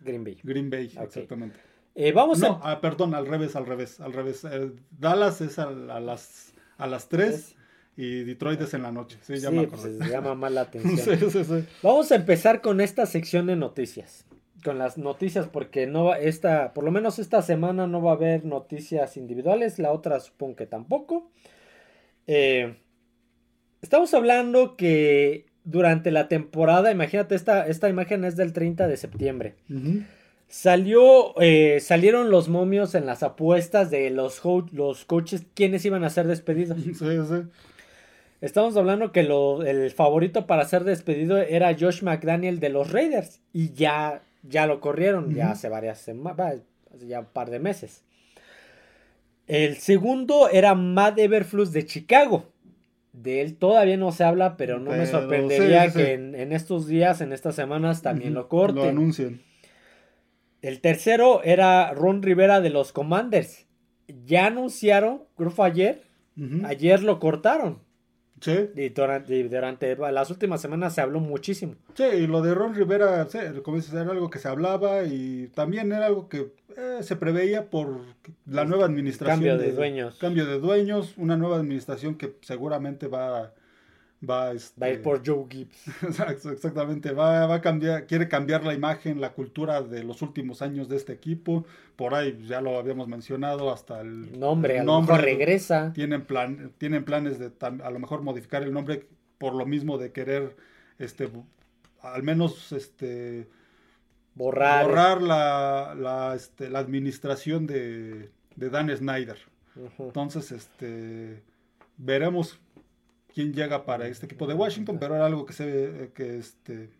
Green Bay. Green Bay, exactamente. Eh, vamos No, a... ah, perdón, al revés, al revés, al revés. Eh, Dallas es a, a las a las 3 y Detroit es en la noche. Sí, ya Sí, me pues, llama más la atención. sí, sí, sí. Vamos a empezar con esta sección de noticias. Con las noticias, porque no va, esta, por lo menos esta semana no va a haber noticias individuales, la otra supongo que tampoco. Eh, estamos hablando que durante la temporada, imagínate, esta, esta imagen es del 30 de septiembre. Salió, eh, salieron los momios en las apuestas de los, los coaches, quienes iban a ser despedidos. Sí, sí. Estamos hablando que lo- el favorito para ser despedido era Josh McDaniel de los Raiders. Y ya, ya lo corrieron, ya hace varias semanas, hace ya un par de meses. El segundo era Matt Everflus de Chicago. De él todavía no se habla, pero no me sorprendería sí, sí, que. En, en estos días, en estas semanas, también lo corten. Lo. El tercero era Ron Rivera de los Commanders. Ya anunciaron, creo fue ayer, ayer lo cortaron. Sí, Y durante, y durante las últimas semanas se habló muchísimo. sí, y lo de Ron Rivera, sí, como dices, era algo que se hablaba y también era algo que eh, se preveía por la nueva administración. Cambio de dueños. Cambio de dueños, una nueva administración que seguramente va, va, este, Va a ir por Joe Gibbs. Exactamente, va, va a cambiar, quiere cambiar la imagen, la cultura de los últimos años de este equipo. Por ahí ya lo habíamos mencionado, hasta el Nombre, a el lo nombre. mejor regresa. Tienen, plan, tienen planes de a lo mejor modificar el nombre por lo mismo de querer, este, al menos, este, Borrar. borrar la, la, este, la administración de, de Dan Snyder. Entonces, este, veremos quién llega para este equipo de Washington, pero era algo que se, que este,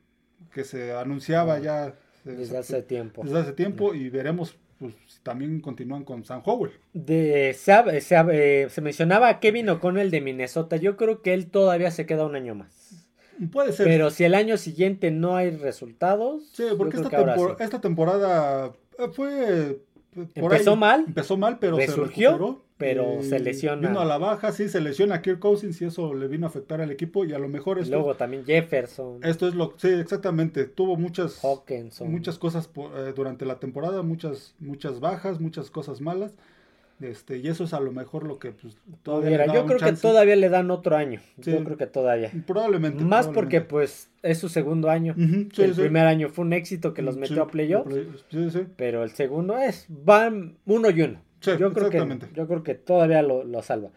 que se anunciaba ya eh, Desde hace tiempo. desde hace tiempo y veremos pues, si también continúan con San Howell. De, se, se, eh, se mencionaba a Kevin O'Connell de Minnesota. Yo creo que él todavía se queda un año más. Puede ser. Pero si el año siguiente no hay resultados. sí, porque esta, tempor- sí. esta temporada eh, fue... eh, por Empezó ahí- mal, Empezó mal, pero resurgió, se recuperó. Pero se lesiona. Vino a la baja, sí, se lesiona a Kirk Cousins y eso le vino a afectar al equipo y a lo mejor esto, luego también Jefferson, esto es lo... Sí, exactamente. Tuvo muchas... Hawkinson. muchas cosas po- eh, durante la temporada, muchas muchas bajas, muchas cosas malas. Este, y eso es a lo mejor lo que pues, todavía Mira, yo creo que todavía le dan otro año. Sí. Yo creo que todavía. Probablemente. Más porque pues es su segundo año. Sí, el sí. primer año fue un éxito que los metió a playoffs, play- Sí, sí. pero el segundo es van uno y uno. Sí, yo creo que yo creo que todavía lo, lo salva.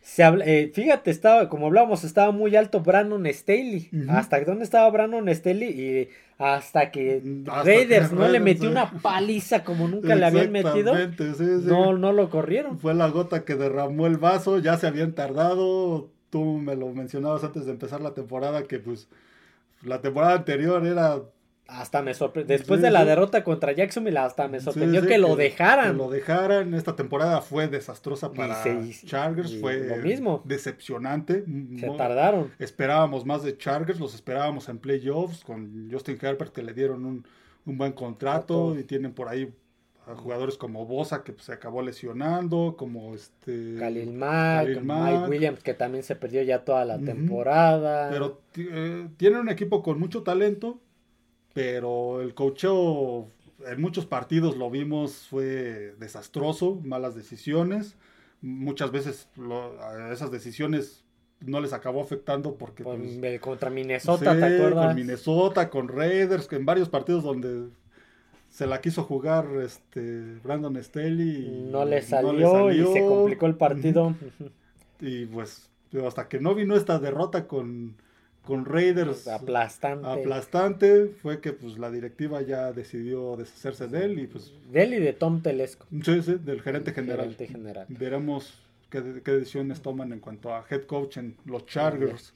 Se habla- eh, fíjate, estaba, como hablábamos, estaba muy alto Brandon Staley. Ujú. ¿Hasta dónde estaba Brandon Staley? Y hasta que Hasta Raiders que no le metió sí. una paliza como nunca le habían metido. Sí, sí. No, no lo corrieron. Fue la gota que derramó el vaso, ya se habían tardado. Tú me lo mencionabas antes de empezar la temporada, que pues la temporada anterior era Hasta me sorprendió. Después Sí, de la sí. derrota contra Jacksonville, hasta me sorprendió Sí, que, lo dejaran. que lo dejaran. Esta temporada fue desastrosa Y para Chargers, y fue lo mismo. decepcionante. Se tardaron. Esperábamos más de Chargers, los esperábamos en playoffs con Justin Herbert que le dieron un, un buen contrato y tienen por ahí a jugadores como Bosa que pues, se acabó lesionando, como este Khalil Mack, Khalil Mike. Williams, que también se perdió ya toda la temporada. Pero eh, tienen un equipo con mucho talento, pero el cocheo en muchos partidos lo vimos fue desastroso, malas decisiones. Muchas veces lo- esas decisiones no les acabó afectando porque Con- pues, contra Minnesota, sí, ¿te acuerdas? con Minnesota, con Raiders, que en varios partidos donde se la quiso jugar este Brandon Staley y No le salió, y se complicó el partido. Y pues hasta que no vino esta derrota con, con Raiders Aplastante. aplastante, fue que pues la directiva ya decidió deshacerse de él y pues De él y de Tom Telesco. sí, sí, del gerente general. gerente general. Veremos qué, qué decisiones toman en cuanto a head coach en los Chargers.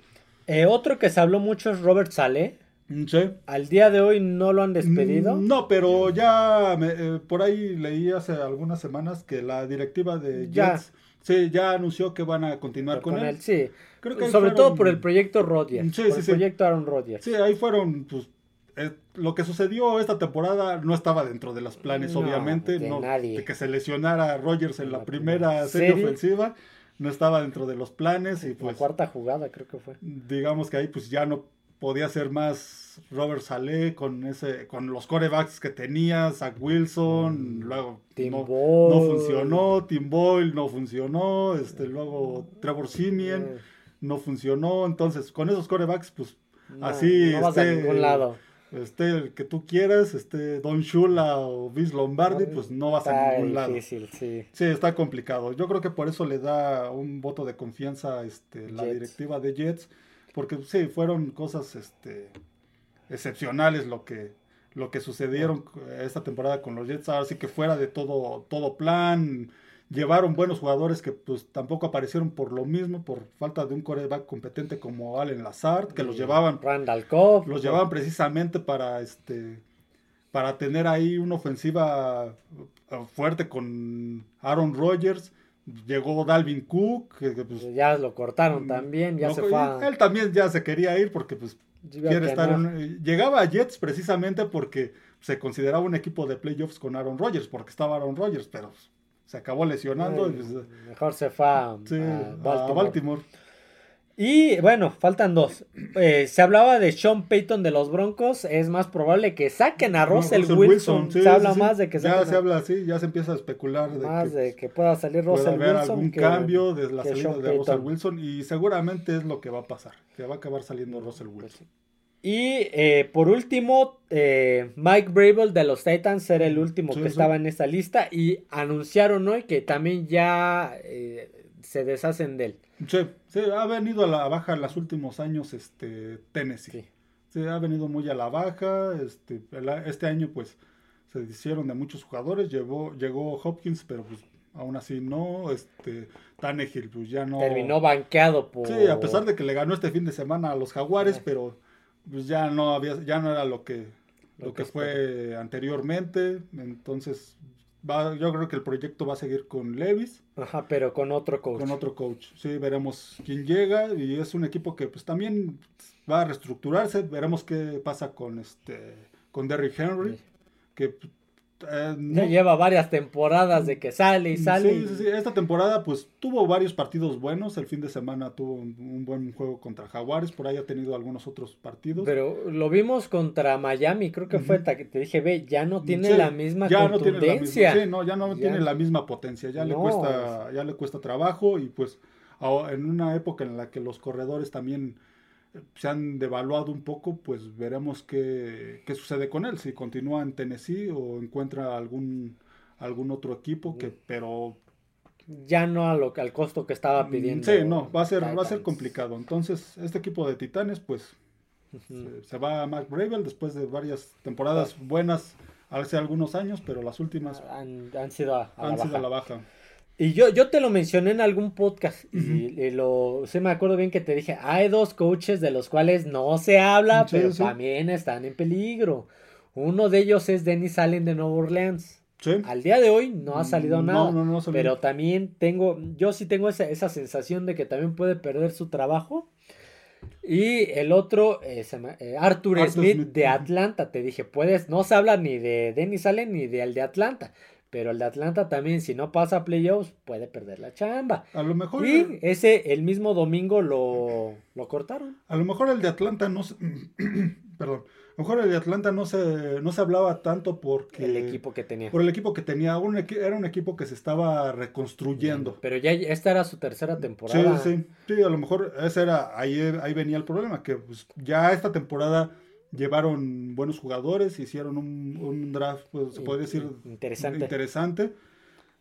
Eh, otro que se habló mucho es Robert Saleh. Mm, Sí. Al día de hoy no lo han despedido. Mm, No, pero ya me- eh, por ahí leí hace algunas semanas que la directiva de Ya. Sí, ya anunció que van a continuar con, él. sí. Creo que Sobre fueron- todo por el proyecto Rodgers. Sí, por sí, el sí. proyecto Aaron Rodgers. Sí, ahí fueron, pues, eh, lo que sucedió esta temporada no estaba dentro de los planes, No, obviamente, de no, nadie. de que se lesionara a Rogers en la La primera primera serie serie. ofensiva, no estaba dentro de los planes y pues... La cuarta jugada creo que fue. Digamos que ahí pues ya no podía ser más Robert Saleh con ese con los corebacks que tenía, Zach Wilson, mm, luego no, no, funcionó, Tim Boyle no funcionó, este luego Trevor Simeon no funcionó, entonces con esos corebacks pues así no vas a ningún lado. este, el que tú quieras, este, Don Shula o Vince Lombardi, pues no vas a ningún lado. Difícil, sí. Sí, está complicado. Yo creo que por eso le da un voto de confianza este, la directiva de Jets, porque sí, fueron cosas este, excepcionales lo que, lo que sucedieron esta temporada con los Jets, así que fuera de todo, todo plan, Llevaron buenos jugadores que pues tampoco aparecieron por lo mismo, por falta de un coreback competente como Allen Lazard, que los llevaban. Randall Cobb. Los llevaban precisamente para este para tener ahí una ofensiva uh, fuerte con Aaron Rodgers. Llegó Dalvin Cook. Que, pues, ya lo cortaron mm, también, ya se fue. Él también ya se quería ir porque pues quiere estar Llegaba a Jets precisamente porque se consideraba un equipo de playoffs con Aaron Rodgers, porque estaba Aaron Rodgers, pero se acabó lesionando. Pues, mejor se fue a, Baltimore. Y bueno, faltan dos. Eh, se hablaba de Sean Payton de los Broncos. Es más probable que saquen a Russell, Wilson. se habla más de que Ya se habla así, ya se empieza a especular. De más de que pueda salir Russell Wilson. haber algún cambio de la salida de Russell Wilson. Y seguramente es lo que va a pasar. Que va a acabar saliendo Russell pues Wilson. Y eh, por último, eh, Mike Brable de los Titans era el último que estaba en esta lista y anunciaron hoy que también ya eh, se deshacen de él. Sí, sí, ha venido a la baja en los últimos años este, Tennessee. Sí. ha venido muy a la baja. Este, este año pues se hicieron de muchos jugadores. Llegó, llegó Hopkins, pero pues aún así no. Este, Tannehill pues ya no. Terminó banqueado por... Sí, a pesar de que le ganó este fin de semana a los Jaguares, pero pues ya no había, ya no era lo que, lo, que, fue anteriormente. Entonces, va, yo creo que el proyecto va a seguir con Levis. Ajá, pero con otro coach. Con otro coach. Sí, veremos quién llega. Y es un equipo que pues también va a reestructurarse. Veremos qué pasa con este con Derrick Henry. Que eh, ya lleva varias temporadas de que sale y sale. Sí, sí, sí, esta temporada pues tuvo varios partidos buenos. El fin de semana tuvo un, buen juego contra Jaguares. Por ahí ha tenido algunos otros partidos. Pero lo vimos contra Miami, creo que fue, te dije, ve, ya no tiene la misma ya No tiene la misma, sí, no, ya no tiene la misma potencia. Ya, le cuesta, ya le cuesta trabajo y pues en una época en la que los corredores también se han devaluado un poco, pues veremos qué, qué, sucede con él, si continúa en Tennessee o encuentra algún, algún otro equipo que, pero ya no a lo, al costo que estaba mm, pidiendo. Sí, no, va a ser, va a ser complicado. Entonces, este equipo de Titanes, pues, se, va a Mark Bravel después de varias temporadas buenas hace algunos años, pero las últimas han, sido a, han sido a la baja. Y yo, yo te lo mencioné en algún podcast y, lo, sí me acuerdo bien que te dije, hay dos coaches de los cuales no se habla, pero también están en peligro. Uno de ellos es Dennis Allen de Nueva Orleans. Al día de hoy no ha salido nada, pero también tengo, yo sí tengo esa, esa, sensación de que también puede perder su trabajo. Y el otro, eh, eh, Arthur, Smith, de Atlanta, te dije, puedes, no se habla ni de Dennis Allen ni de el de Atlanta, pero el de Atlanta también, si no pasa a playoffs, puede perder la chamba. A lo mejor. Y ese, el mismo domingo lo, lo cortaron. A lo mejor el de Atlanta no. perdón. A lo mejor el de Atlanta no se, no se hablaba tanto porque. El equipo que tenía. Por el equipo que tenía. Un, era un equipo que se estaba reconstruyendo. Pero ya esta era su tercera temporada. Sí, sí. Sí, a lo mejor ese era. Ahí, ahí venía el problema. Que pues, ya esta temporada llevaron buenos jugadores, hicieron un, draft, pues, se puede decir, interesante. interesante.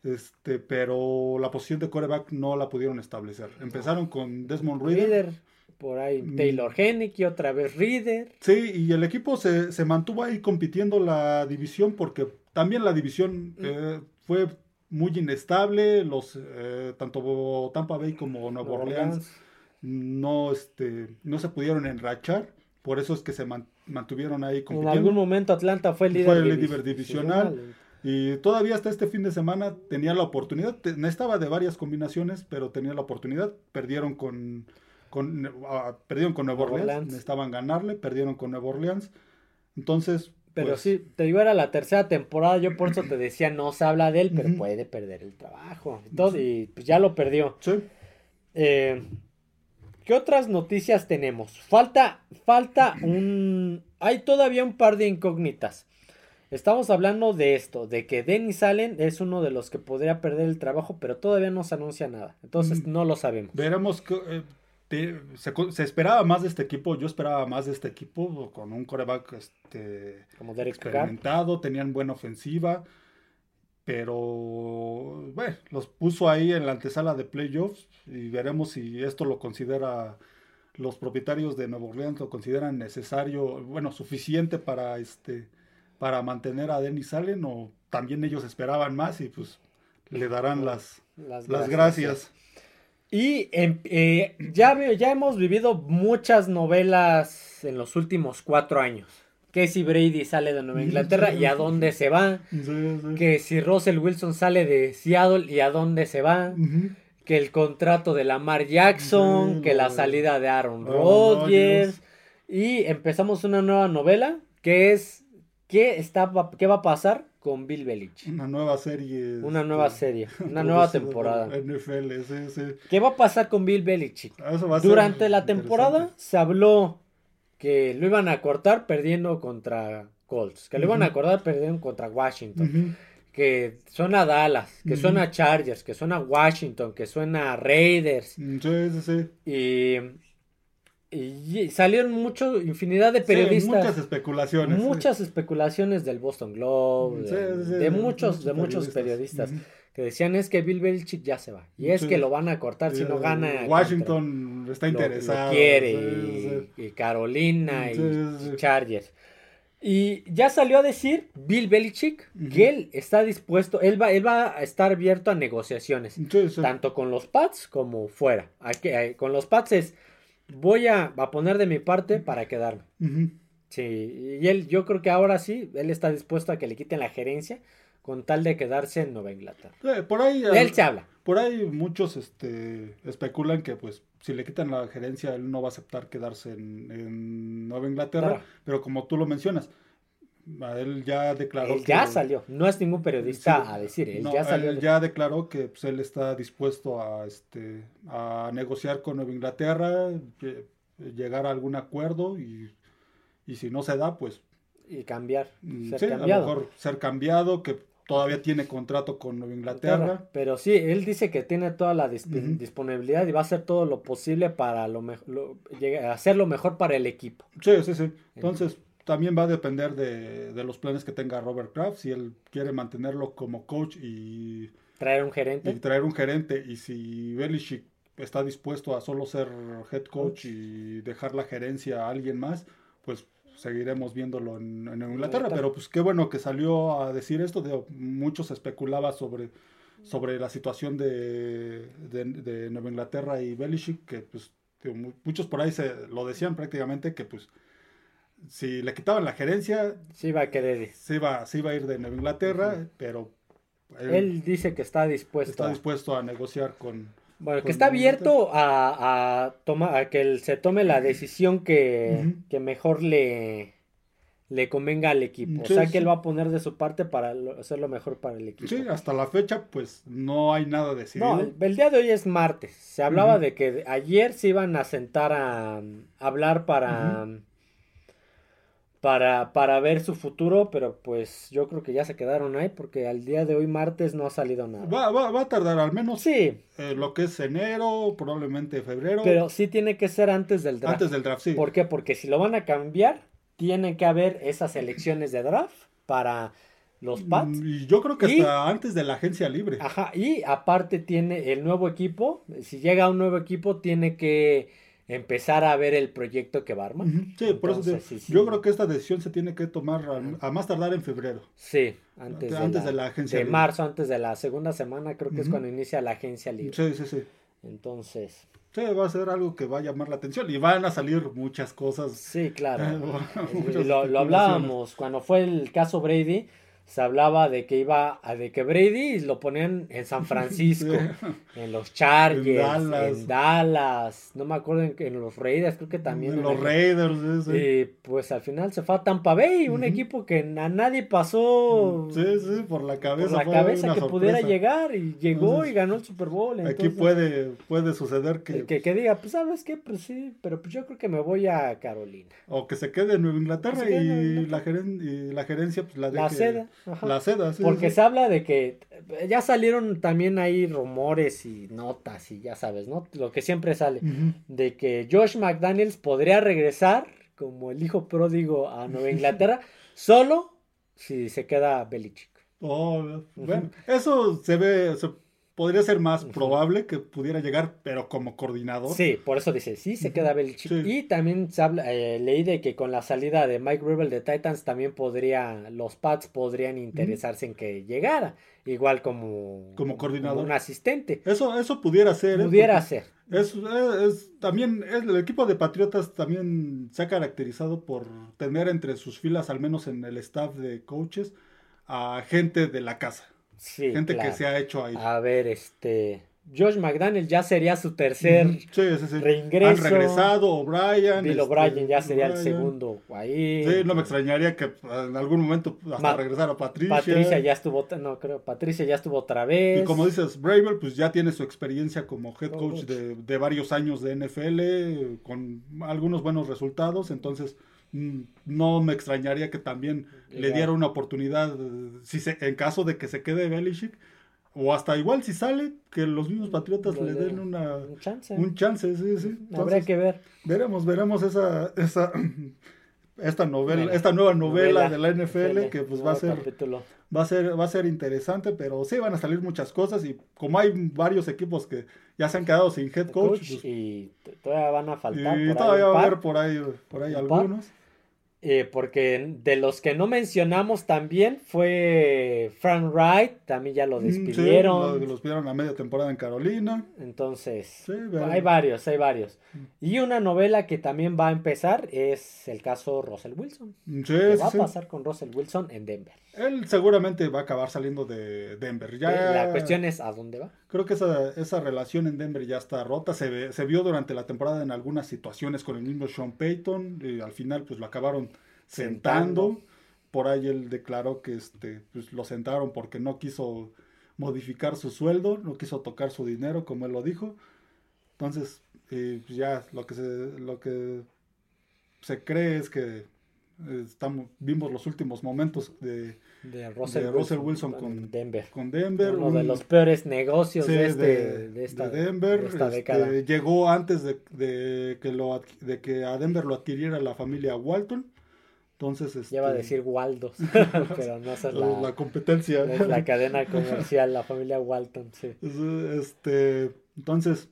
Este, pero la posición de coreback no la pudieron establecer. Empezaron con Desmond Reader. por ahí mm. Taylor Hennick y otra vez Reader. Sí, y el equipo se, se, mantuvo ahí compitiendo la división porque también la división mm. eh, fue muy inestable. Los eh, tanto Tampa Bay como Nueva Orleans, no, este, no se pudieron enrachar. Por eso es que se mantuvieron ahí compitiendo. En algún momento Atlanta fue el líder, divisional. Y todavía hasta este fin de semana tenía la oportunidad, estaba de varias combinaciones, pero tenía la oportunidad. Perdieron con, con, perdieron con Nueva Orleans, necesitaban ganarle, perdieron con Nueva Orleans. Entonces, pero pues sí, te digo, era la tercera temporada, yo por eso te decía, no se habla de él, pero puede perder el trabajo. Entonces, y pues ya lo perdió. Sí. Eh, ¿Qué otras noticias tenemos? Falta, falta un... Hay todavía un par de incógnitas. Estamos hablando de esto, de que Dennis Allen es uno de los que podría perder el trabajo, pero todavía no se anuncia nada. Entonces mm. no lo sabemos. Veremos que... Eh, se, esperaba más de este equipo, yo esperaba más de este equipo con un coreback este, Como Derek experimentado, tenían buena ofensiva, pero bueno, los puso ahí en la antesala de playoffs y veremos si esto lo considera los propietarios de Nuevo Orleans lo consideran necesario, bueno, suficiente para este para mantener a Dennis Allen o también ellos esperaban más y pues le darán las, las, gracias. Y em, eh, ya, ya hemos vivido muchas novelas en los últimos cuatro años. Que si Brady sale de Nueva Inglaterra y a dónde se va. Que si Russell Wilson sale de Seattle y a dónde se va. Que el contrato de Lamar Jackson. que la salida de Aaron Rodgers. Y empezamos una nueva novela que es ¿Qué, está, ¿Qué va a pasar con Bill Belichick? Una nueva serie. Una nueva este, serie, una nueva temporada. NFL, ¿Qué va a pasar con Bill Belichick? Durante la temporada se habló que lo iban a cortar perdiendo contra Colts, que lo iban a cortar perdiendo contra Washington. Que suena a Dallas, que suena a Chargers, que suena a Washington, que suena a Raiders. Sí, sí, sí. Y y salieron mucho, infinidad de periodistas. muchas especulaciones. Muchas especulaciones del Boston Globe, de, muchos, de muchos periodistas que decían es que Bill Belichick ya se va. Y es que lo van a cortar si no gana. Washington está interesado. quiere, y, Carolina, y Chargers. Y ya salió a decir Bill Belichick que él está dispuesto, él va, él va a estar abierto a negociaciones, tanto con los Pats como fuera. Aquí, eh, con los Pats es voy a, poner de mi parte para quedarme. Sí, y él, yo creo que ahora sí, él está dispuesto a que le quiten la gerencia con tal de quedarse en Nueva Inglaterra. por ahí, él se habla. Por ahí muchos este, especulan que pues si le quitan la gerencia, él no va a aceptar quedarse en, Nueva Inglaterra, pero como tú lo mencionas, él ya declaró él ya salió, no es ningún periodista a decir, él ya salió. Él ya declaró que pues, él está dispuesto a, este, a negociar con Nueva Inglaterra, llegar a algún acuerdo y, si no se da, pues... Y cambiar, mm, ser cambiado. a lo mejor ser cambiado, que todavía tiene contrato con Nueva Inglaterra. Pero sí, él dice que tiene toda la disponibilidad y va a hacer todo lo posible para lo, lo hacer lo mejor para el equipo. Sí, sí, sí. Entonces, también va a depender de, los planes que tenga Robert Kraft, si él quiere mantenerlo como coach y traer un gerente. Y traer un gerente. Y si Belichick está dispuesto a solo ser head coach y dejar la gerencia a alguien más, pues seguiremos viéndolo en, Inglaterra. Pero pues qué bueno que salió a decir esto. De, muchos especulaba sobre, sobre la situación de, de, Nueva Inglaterra y Belichick, que pues muchos por ahí se lo decían prácticamente que pues si le quitaban la gerencia, sí va a querer. Se iba, a ir de Nueva Inglaterra, pero él, dice que está dispuesto. Está dispuesto a negociar con. Bueno, que está abierto a, a, tomar, a que él se tome la decisión que, que mejor le, le convenga al equipo. o sea que él va a poner de su parte para hacer lo mejor para el equipo. Sí, hasta la fecha, pues no hay nada decidido. No, el, día de hoy es martes. Se hablaba de que ayer se iban a sentar a, hablar para para, para ver su futuro, pero pues yo creo que ya se quedaron ahí porque al día de hoy martes no ha salido nada. Va, va, va a tardar al menos sí. Eh, lo que es enero, probablemente febrero. Pero sí tiene que ser antes del draft. Antes del draft, sí. ¿Por qué? Porque si lo van a cambiar, tienen que haber esas elecciones de draft para los mm, Pats. Y yo creo que hasta antes de la agencia libre. Ajá, y aparte tiene el nuevo equipo, si llega un nuevo equipo, tiene que empezar a ver el proyecto que va a armar. Sí, por eso yo creo que esta decisión se tiene que tomar a, más tardar en febrero. Sí, antes, de, la, agencia. De marzo, antes de la segunda semana, creo que es cuando inicia la agencia libre. Sí, sí, sí. Entonces. Sí, va a ser algo que va a llamar la atención y van a salir muchas cosas. Sí, claro. lo, lo hablábamos cuando fue el caso Brady se hablaba de que iba a de que Brady lo ponían en San Francisco, en los Chargers, en Dallas, no me acuerdo en, los Raiders, creo que también en, los Raiders, sí, Y pues al final se fue a Tampa Bay, un equipo que a nadie pasó sí, sí, por la cabeza, por la cabeza que pudiera llegar y llegó y ganó el Super Bowl. aquí puede puede suceder que que, diga, pues sabes qué, pues sí, pero pues yo creo que me voy a Carolina. O que se quede en Nueva Inglaterra y, la y la gerencia pues la, la La seda, sí. Porque se habla de que ya salieron también ahí rumores y notas y ya sabes, ¿no? Lo que siempre sale. De que Josh McDaniels podría regresar como el hijo pródigo a Nueva Inglaterra solo si se queda Belichick. Oh, bueno, eso se ve, podría ser más probable que pudiera llegar, pero como coordinador. Sí, por eso dice, sí, se queda Belichick. Y también se habla, eh, leí de que con la salida de Mike Rebel de Titans también podría, los Pats podrían interesarse en que llegara, igual como, como coordinador. un asistente. Eso, eso pudiera ser. ¿eh? Pudiera ser. Es, es, también el equipo de Patriotas también se ha caracterizado por tener entre sus filas, al menos en el staff de coaches, a gente de la casa. Gente que se ha hecho ahí. A ver, este. Josh McDaniel ya sería su tercer reingreso. Han regresado O'Brien. Bill este, O'Brien ya sería el segundo ahí. Sí, no me extrañaría que en algún momento hasta regresara Patricia. Patricia ya estuvo, no creo, Patricia ya estuvo otra vez. Y como dices, Bravel pues ya tiene su experiencia como head coach de, de varios años de NFL con algunos buenos resultados, entonces no me extrañaría que también le diera una oportunidad, si se, en caso de que se quede Belichick, o hasta igual si sale, que los mismos Patriotas le, den una, un chance. Un chance, sí, sí. Habrá que ver. Veremos, veremos esa, esa esta novela, esta nueva novela, de la NFL, que pues va a ser va a ser va a ser interesante, pero sí van a salir muchas cosas y como hay varios equipos que ya se han quedado sin head coach, pues y todavía van a faltar y todavía va a haber por ahí por ahí algunos. Eh, porque de los que no mencionamos también fue Frank Wright, también ya lo mm, despidieron. Sí, lo, despidieron a media temporada en Carolina. Entonces, hay varios, hay varios. Mm. Y una novela que también va a empezar es el caso Russell Wilson. Sí, ¿Qué va a pasar con Russell Wilson en Denver? Él seguramente va a acabar saliendo de Denver. Ya, la cuestión es a dónde va. Creo que esa, esa relación en Denver ya está rota. Se, se vio durante la temporada en algunas situaciones con el mismo Sean Payton. Y al final pues lo acabaron sentando. Por ahí él declaró que este, pues, lo sentaron porque no quiso modificar su sueldo, no quiso tocar su dinero, como él lo dijo. Entonces, eh, pues, ya lo que se, lo que se cree es que estamos, vimos los últimos momentos de, de Russell, Wilson, con Denver. Con Denver Uno de los peores negocios de, este, de, esta, Denver. Esta este, década. llegó antes de, que lo, de que a Denver lo adquiriera la familia Walton. Entonces, este, Lleva a decir Waldos, pero no es la, la competencia. Es la cadena comercial, la familia Walton, sí. Este, entonces,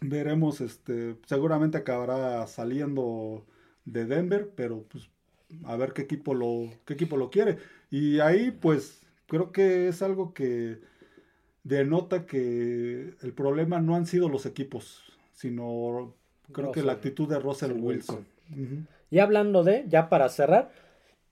veremos, este, seguramente acabará saliendo de Denver, pero pues a ver qué equipo lo, qué equipo lo quiere. Y ahí pues creo que es algo que denota que el problema no han sido los equipos, sino creo que la actitud de Russell Wilson. Y hablando de, ya para cerrar,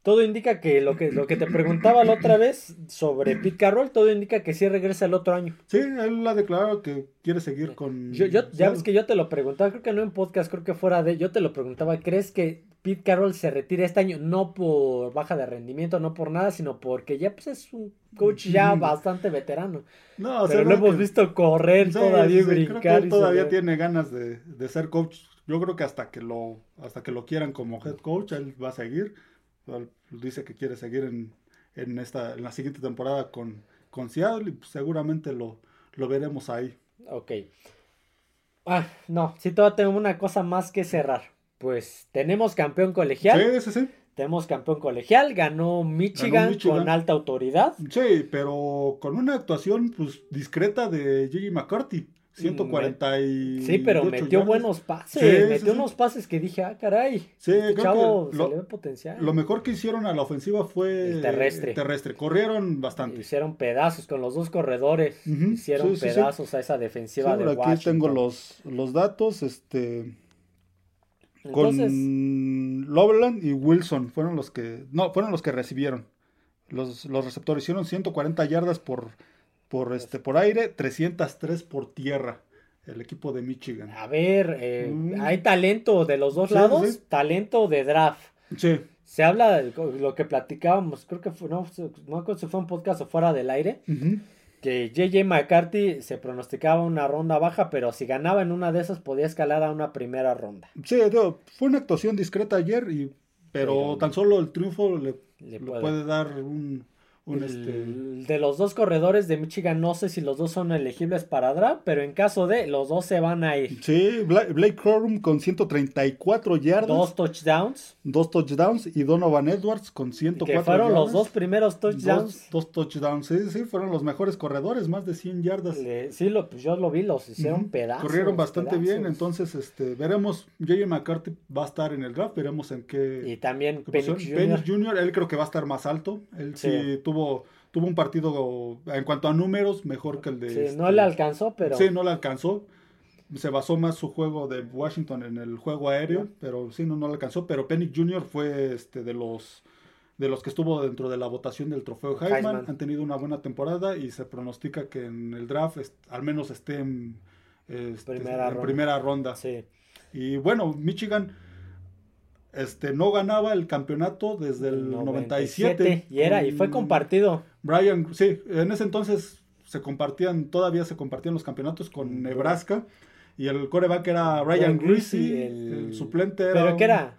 todo indica que lo que, lo que te preguntaba la otra vez sobre Pete Carroll, todo indica que sí regresa el otro año. Sí, él ha declarado que quiere seguir con... Yo, ya ves que yo te lo preguntaba, creo que no en podcast, creo que fuera de... Yo te lo preguntaba, ¿crees que Pete Carroll se retire este año? No por baja de rendimiento, no por nada, sino porque ya pues es un coach ya bastante veterano. No, o sea, Pero lo hemos visto correr todavía y brincar. Creo que él todavía tiene ganas de, de ser coach. Yo creo que hasta que lo hasta que lo quieran como head coach, él va a seguir dice que quiere seguir en, en, esta, en la siguiente temporada con, con Seattle y pues, seguramente lo, lo veremos ahí. Ok. Ah, no, si todavía tengo una cosa más que cerrar. Pues tenemos campeón colegial. Sí, sí, sí. Tenemos campeón colegial, ganó Michigan, con alta autoridad. Sí, pero con una actuación pues discreta de Gigi McCarthy. 140 y Sí, pero metió buenos pases, metió unos pases que dije, ah, caray. Sí, este chavo se le ve potencial. Lo mejor que hicieron a la ofensiva fue terrestre. terrestre. Corrieron bastante. Hicieron pedazos con los dos corredores. Hicieron pedazos a esa defensiva de Washington. Aquí tengo los, los datos, este con Loveland y Wilson fueron los que no, fueron los que recibieron. Los, los receptores hicieron 140 yardas por, por, este, por aire, 303 por tierra. El equipo de Michigan. A ver, eh, Mm. hay talento de los dos Sí, lados, sí. talento de draft. Sí, Se habla de lo que platicábamos, creo que fue, no, no si fue un podcast o fuera del aire, que JJ McCarthy se pronosticaba una ronda baja, pero si ganaba en una de esas podía escalar a una primera ronda. sí, fue una actuación discreta ayer, y, pero, Pero- tan solo el triunfo le, Le le puede. puede. dar un, un, este, De los dos corredores de Michigan, no sé si los dos son elegibles para draft, pero en caso de, los dos se van a ir. Sí, Bla- Blake Corum con 134 yardas, Dos dos, touchdowns, touchdowns y Donovan Edwards con 104 que fueron los dos primeros touchdowns. Dos, dos touchdowns, sí, sí, fueron los mejores corredores, más de 100 yardas. Le- sí, lo, pues yo lo vi, los hicieron pedazos. Corrieron bastante bien, entonces este, veremos, J.J. McCarthy va a estar en el draft, veremos en qué, Y también Penix. Jr. Penix Jr., él creo que va a estar más alto, él sí, Sí. tuvo, tuvo un partido en cuanto a números mejor que el de... Sí, este, no le alcanzó, pero Sí, no le alcanzó. Se basó más su juego de Washington en el juego aéreo, pero sí, no, no le alcanzó. Pero Penix Jr. fue este, de los de los que estuvo dentro de la votación del trofeo Heisman. Heisman. Han tenido una buena temporada y se pronostica que en el draft est- al menos esté en, este, Primera en ronda. primera ronda. sí. Y bueno, Michigan este, no ganaba el campeonato desde el 97. Y era, y fue con compartido. Brian, sí, en ese entonces se compartían, todavía se compartían los campeonatos con Nebraska. Y el coreback era Brian Greasy, el- el, suplente era. ¿Pero un- qué era?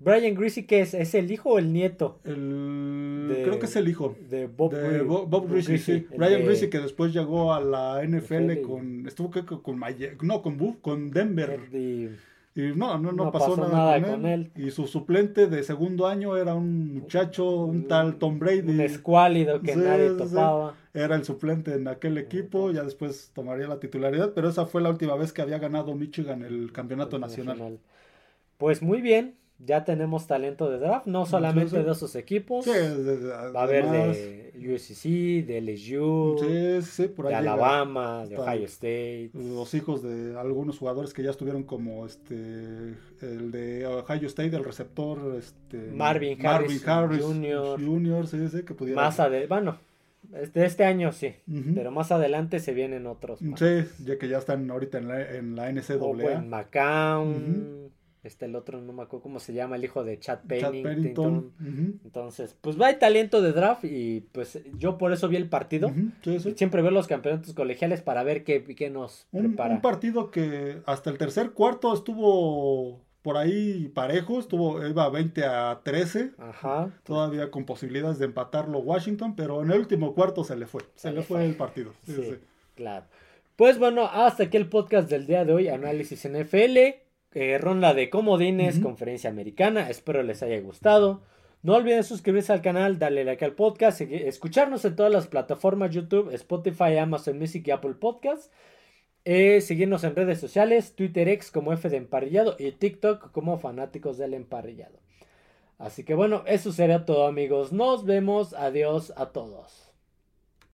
Brian Greasy, ¿qué es? ¿Es el hijo o el nieto? El, De- creo que es el hijo. De Bob, de Bo- Bob Greasy, sí. Brian de- Greasy que después llegó a la NFL NFL. con. Estuvo que con no, con Buff, con Denver. Y no, no, no, No pasó, pasó nada, nada con, con él. Y su suplente de segundo año era un muchacho, un tal Tom Brady. un escuálido que Sí, nadie sí. topaba. Era el suplente en aquel equipo, ya después tomaría la titularidad, pero esa fue la última vez que había ganado Michigan el campeonato nacional. Pues muy bien, ya tenemos talento de draft, no solamente sí. de esos equipos. Sí, de- de- Va a haber de USC, de LSU, de. Alabama, de Ohio State. Los hijos de algunos jugadores que ya estuvieron como este el de Ohio State, el receptor este Marvin Harris Jr. Jr., que pudiera. Más adelante, bueno, de este año sí, pero más adelante se vienen otros. más. Sí, ya que ya están ahorita en la, en la NCAA. McCown, este el otro no me acuerdo cómo se llama, el hijo de Chad Pennington. Ujú, Entonces, pues va el talento de draft y pues yo por eso vi el partido. ujú, sí, sí. Siempre veo los campeonatos colegiales para ver qué, qué nos Un, prepara. un partido que hasta el tercer cuarto estuvo por ahí parejo, estuvo, iba 20 a 13, Ajá. todavía con posibilidades de empatarlo Washington, pero en el último cuarto se le fue, se, le fue, el partido. Sí. claro. Pues bueno, hasta aquí el podcast del día de hoy, análisis NFL, eh, ronda de comodines, conferencia americana, espero les haya gustado. No olviden suscribirse al canal, darle like al podcast, escucharnos en todas las plataformas YouTube, Spotify, Amazon Music y Apple Podcasts. Eh, seguirnos en redes sociales, Twitter X como F de Emparrillado y TikTok como Fanáticos del Emparrillado. Así que bueno, eso sería todo amigos. Nos vemos. Adiós a todos.